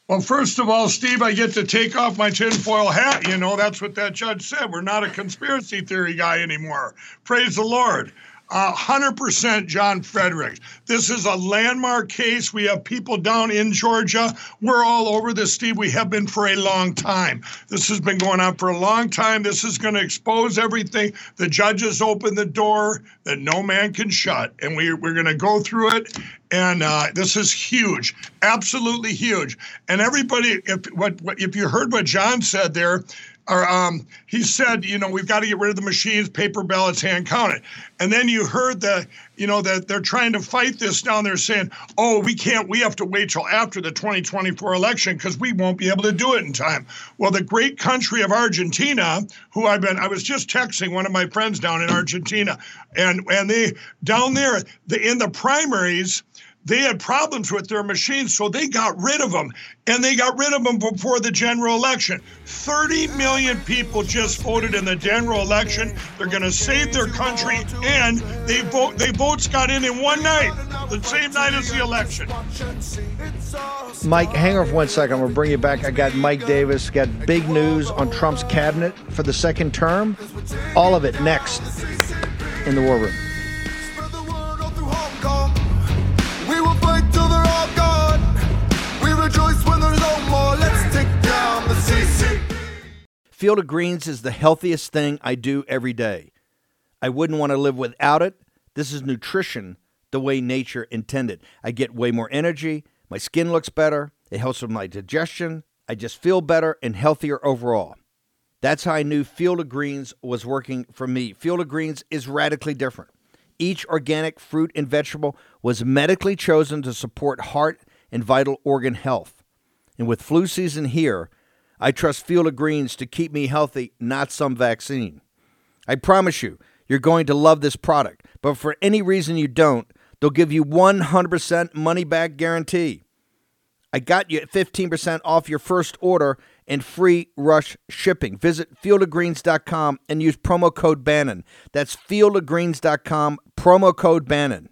Speaker 8: Well, first of all, Steve, I get to take off my tinfoil hat. You know, that's what that judge said. We're not a conspiracy theory guy anymore. Praise the Lord hundred percent John Fredericks. This is a landmark case. We have people down in Georgia. We're all over this, Steve. We have been for a long time. This has been going on for a long time. This is going to expose everything. The judges open the door that no man can shut, and we, we're going to go through it. And uh, this is huge, absolutely huge. And everybody, if what, what if you heard what John said there, or um, he said, you know, we've got to get rid of the machines, paper ballots, hand counted. And then you heard that, you know, that they're trying to fight this down there saying, oh, we can't, we have to wait till after the 2024 election because we won't be able to do it in time. Well, the great country of Argentina, who I've been, I was just texting one of my friends down in Argentina, and and they down there, the, in the primaries, they had problems with their machines, so they got rid of them. And they got rid of them before the general election. 30 million people just voted in the general election. They're going to save their country, and they vote. They votes got in in one night, the same night as the election.
Speaker 3: Mike, hang on for one second. We'll bring you back. I got Mike Davis. Got big news on Trump's cabinet for the second term. All of it next in the War Room. Field of Greens is the healthiest thing I do every day. I wouldn't want to live without it. This is nutrition the way nature intended. I get way more energy, my skin looks better, it helps with my digestion, I just feel better and healthier overall. That's how I knew Field of Greens was working for me. Field of Greens is radically different. Each organic fruit and vegetable was medically chosen to support heart and vital organ health. And with flu season here, I trust Field of Greens to keep me healthy, not some vaccine. I promise you, you're going to love this product. But for any reason you don't, they'll give you 100% money back guarantee. I got you 15% off your first order and free rush shipping. Visit fieldofgreens.com and use promo code Bannon. That's fieldofgreens.com, promo code Bannon.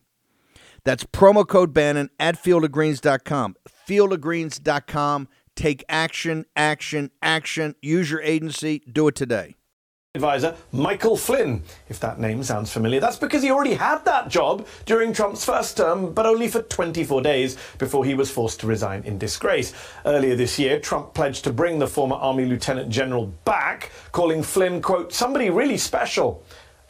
Speaker 3: That's promo code Bannon at fieldofgreens.com. Fieldofgreens.com. Take action, action, action. Use your agency. Do it today
Speaker 12: advisor Michael Flynn, if that name sounds familiar. That's because he already had that job during Trump's first term, but only for 24 days before he was forced to resign in disgrace. Earlier this year, Trump pledged to bring the former Army Lieutenant General back, calling Flynn, quote, somebody really special.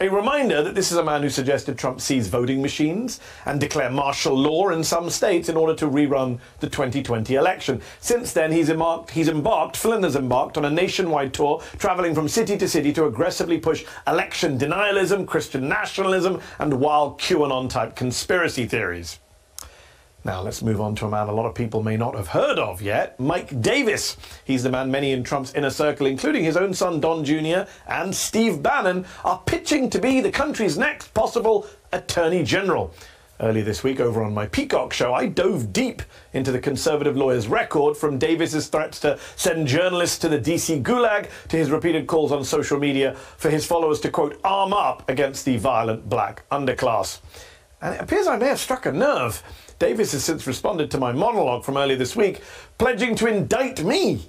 Speaker 12: A reminder that this is a man who suggested Trump seize voting machines and declare martial law in some states in order to rerun the 2020 election. Since then, he's embarked, he's embarked, Flynn has embarked on a nationwide tour, traveling from city to city to aggressively push election denialism, Christian nationalism, and wild QAnon type conspiracy theories. Now, let's move on to a man a lot of people may not have heard of yet Mike Davis. He's the man many in Trump's inner circle, including his own son Don Jr. and Steve Bannon, are pitching to be the country's next possible Attorney General. Earlier this week, over on my Peacock show, I dove deep into the conservative lawyer's record from Davis's threats to send journalists to the DC gulag to his repeated calls on social media for his followers to, quote, arm up against the violent black underclass. And it appears I may have struck a nerve. Davis has since responded to my monologue from earlier this week, pledging to indict me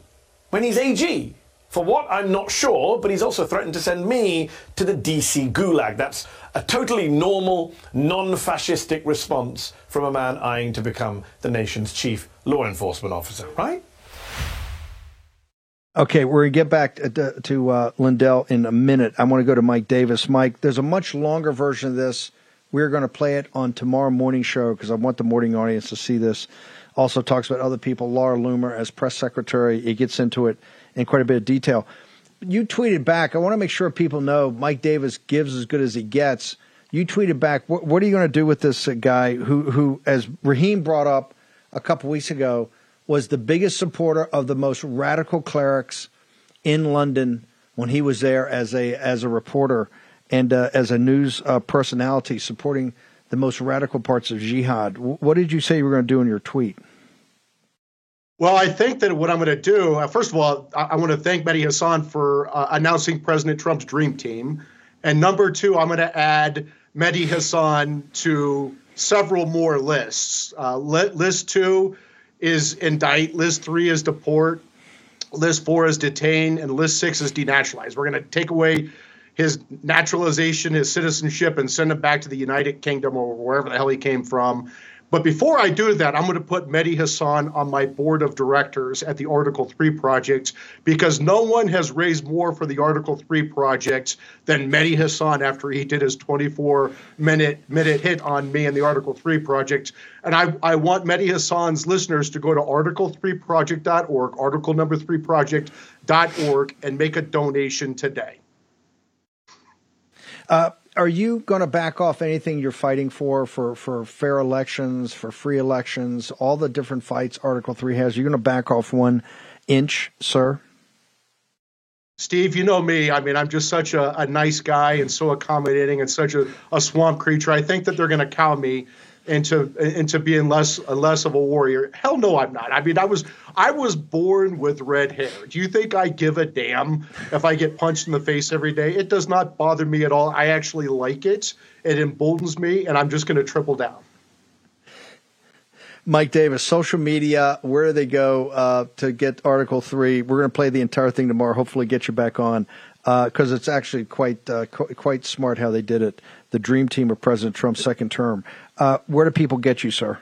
Speaker 12: when he's AG. For what, I'm not sure, but he's also threatened to send me to the DC gulag. That's a totally normal, non fascistic response from a man eyeing to become the nation's chief law enforcement officer, right?
Speaker 3: Okay, we're going to get back to, to uh, Lindell in a minute. I want to go to Mike Davis. Mike, there's a much longer version of this we're going to play it on tomorrow morning show because I want the morning audience to see this. Also talks about other people. Laura Loomer as press secretary. It gets into it in quite a bit of detail. You tweeted back. I want to make sure people know Mike Davis gives as good as he gets. You tweeted back. What, what are you going to do with this uh, guy who, who, as Raheem brought up a couple weeks ago, was the biggest supporter of the most radical clerics in London when he was there as a as a reporter and uh, as a news uh, personality supporting the most radical parts of jihad. What did you say you were going to do in your tweet?
Speaker 13: Well, I think that what I'm going to do, uh, first of all, I, I, want to thank Mehdi Hasan for uh, announcing President Trump's dream team. And number two, I'm going to add Mehdi Hasan to several more lists. Uh, list two is indict, list three is deport, list four is detain, and list six is denaturalize. We're going to take away his naturalization, his citizenship, and send him back to the United Kingdom or wherever the hell he came from. But before I do that, I'm going to put Mehdi Hasan on my board of directors at the Article 3 project because no one has raised more for the Article 3 project than Mehdi Hasan after he did his 24 minute minute hit on me in the Article 3 project. And I, I want Mehdi Hasan's listeners to go to article3project.org, article number 3 project.org, and make a donation today.
Speaker 3: Uh, are you going to back off anything you're fighting for, for, for fair elections, for free elections, all the different fights Article 3 has? You're you going to back off one inch, sir?
Speaker 13: Steve, you know me. I mean, I'm just such a, a nice guy and so accommodating and such a, a swamp creature. I think that they're going to cow me into into being less less of a warrior. Hell no, I'm not. I mean, I was I was born with red hair. Do you think I give a damn if I get punched in the face every day? It does not bother me at all. I actually like it. It emboldens me, and I'm just going to triple down.
Speaker 3: Mike Davis, social media, where do they go uh, to get Article 3? We're going to play the entire thing tomorrow, hopefully get you back on, because uh, it's actually quite, uh, qu- quite smart how they did it. The dream team of President Trump's second term. Uh, where do people get you, sir?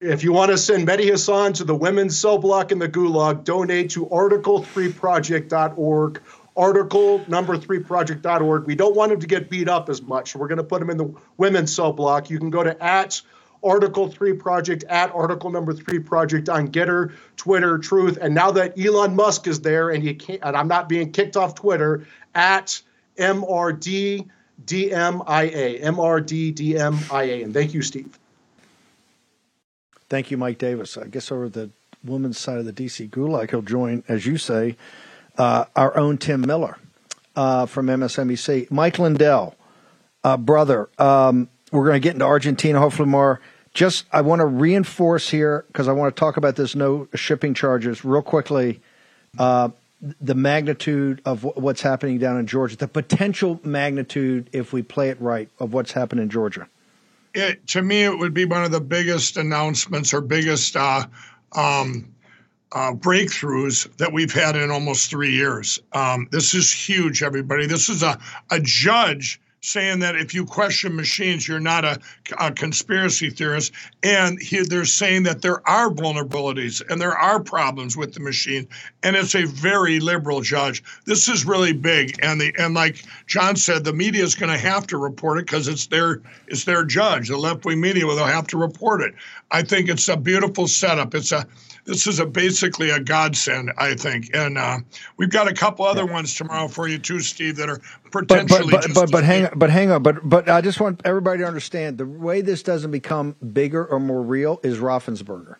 Speaker 13: If you want to send Mehdi Hasan to the women's cell block in the Gulag, donate to article3project.org. Article number three project.org. We don't want him to get beat up as much. So we're going to put him in the women's cell block. You can go to at Article 3 Project at Article Number 3 Project on Gettr, Twitter, Truth. And now that Elon Musk is there and you can't, and I'm not being kicked off Twitter, at MRD DMIA, MRDDMIA. And thank you, Steve.
Speaker 3: Thank you, Mike Davis. I guess over the women's side of the DC Gulag, he'll join, as you say, uh, our own Tim Miller uh, from MSNBC. Mike Lindell, uh, brother, um, we're going to get into Argentina hopefully more. Just, I want to reinforce here because I want to talk about this no shipping charges real quickly. The magnitude of what's happening down in Georgia, the potential magnitude, if we play it right, of what's happened in Georgia.
Speaker 8: It, to me, it would be one of the biggest announcements or biggest uh, um, uh, breakthroughs that we've had in almost three years. Um, this is huge, everybody. This is a, a judge saying that if you question machines, you're not a, a conspiracy theorist. And he, they're saying that there are vulnerabilities and there are problems with the machine. And it's a very liberal judge. This is really big. And the and like John said, the media is going to have to report it because it's their it's their judge. The left wing media will have to report it. I think it's a beautiful setup. It's a this is a basically a godsend, I think. And uh, we've got a couple other yeah. ones tomorrow for you too, Steve, that are potentially.
Speaker 3: But but but, but, but hang on, but hang on, but but I just want everybody to understand the way this doesn't become bigger or more real is Raffensperger.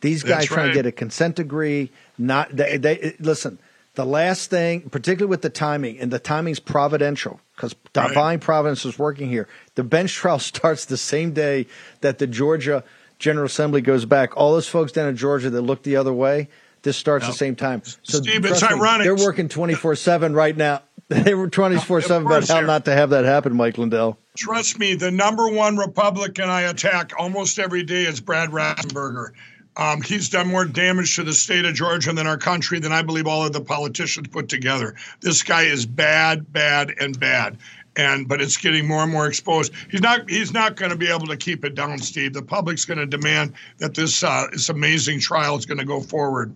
Speaker 3: These guys trying to get a consent decree. Not they, they listen. The last thing, particularly with the timing, and the timing's providential because divine right. providence is working here. The bench trial [laughs] starts the same day that the Georgia General Assembly goes back. All those folks down in Georgia that look the other way, this starts the same time.
Speaker 8: So Steve, it's me, ironic.
Speaker 3: They're working 24 7 right now. [laughs] They were 24 7 about how not to have that happen, Mike Lindell.
Speaker 8: Trust me, the number one Republican I attack almost every day is Brad Raffensperger. Um, he's done more damage to the state of Georgia than our country than I believe all of the politicians put together. This guy is bad, bad, and bad and but it's getting more and more exposed. He's not he's not going to be able to keep it down, Steve. The public's going to demand that this uh, this amazing trial is going to go forward.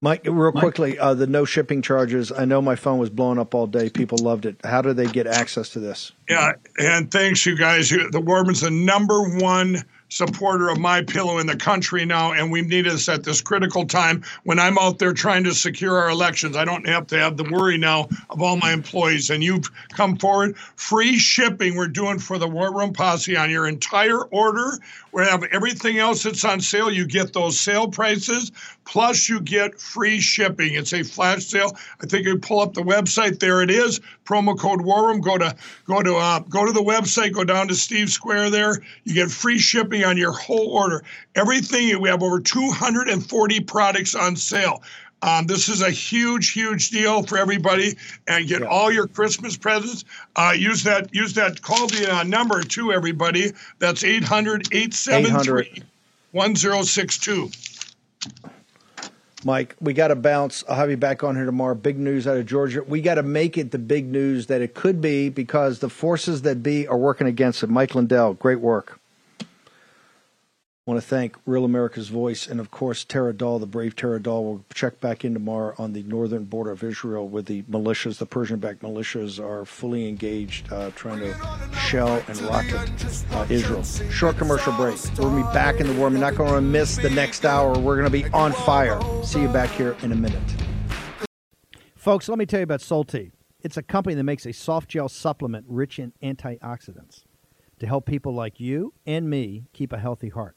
Speaker 3: Mike, real Mike? quickly, uh, the no shipping charges. I know my phone was blowing up all day. People loved it. How do they get access to this?
Speaker 8: Yeah, and thanks, you guys. The Warman's the number one supporter of my pillow in the country now, and we need this at this critical time when I'm out there trying to secure our elections. I don't have to have the worry now of all my employees. And you've come forward. Free shipping we're doing for the War Room Posse on your entire order. We have everything else that's on sale. You get those sale prices, plus you get free shipping. It's a flash sale. I think you pull up the website. There it is. Promo code War Room. Go to go to uh, go to the website. Go down to Steve Square. There you get free shipping on your whole order. Everything, we have over 240 products on sale. Um, this is a huge, huge deal for everybody, and get yeah. all your Christmas presents. Uh, use that, use that. Call the uh, number to everybody. That's 800-873-1062.
Speaker 3: Mike, we got to bounce. I'll have you back on here tomorrow. Big news out of Georgia. We got to make it the big news that it could be because the forces that be are working against it. Mike Lindell, great work. I want to thank Real America's Voice and, of course, Tara Dahl, the brave Tara Dahl. We'll check back in tomorrow on the northern border of Israel where the militias, the Persian backed militias, are fully engaged uh, trying to shell and rocket uh, Israel. Short commercial break. We're be back in the war. We're not going to miss the next hour. We're going to be on fire. See you back here in a minute. Folks, let me tell you about Solti. It's a company that makes a soft gel supplement rich in antioxidants to help people like you and me keep a healthy heart.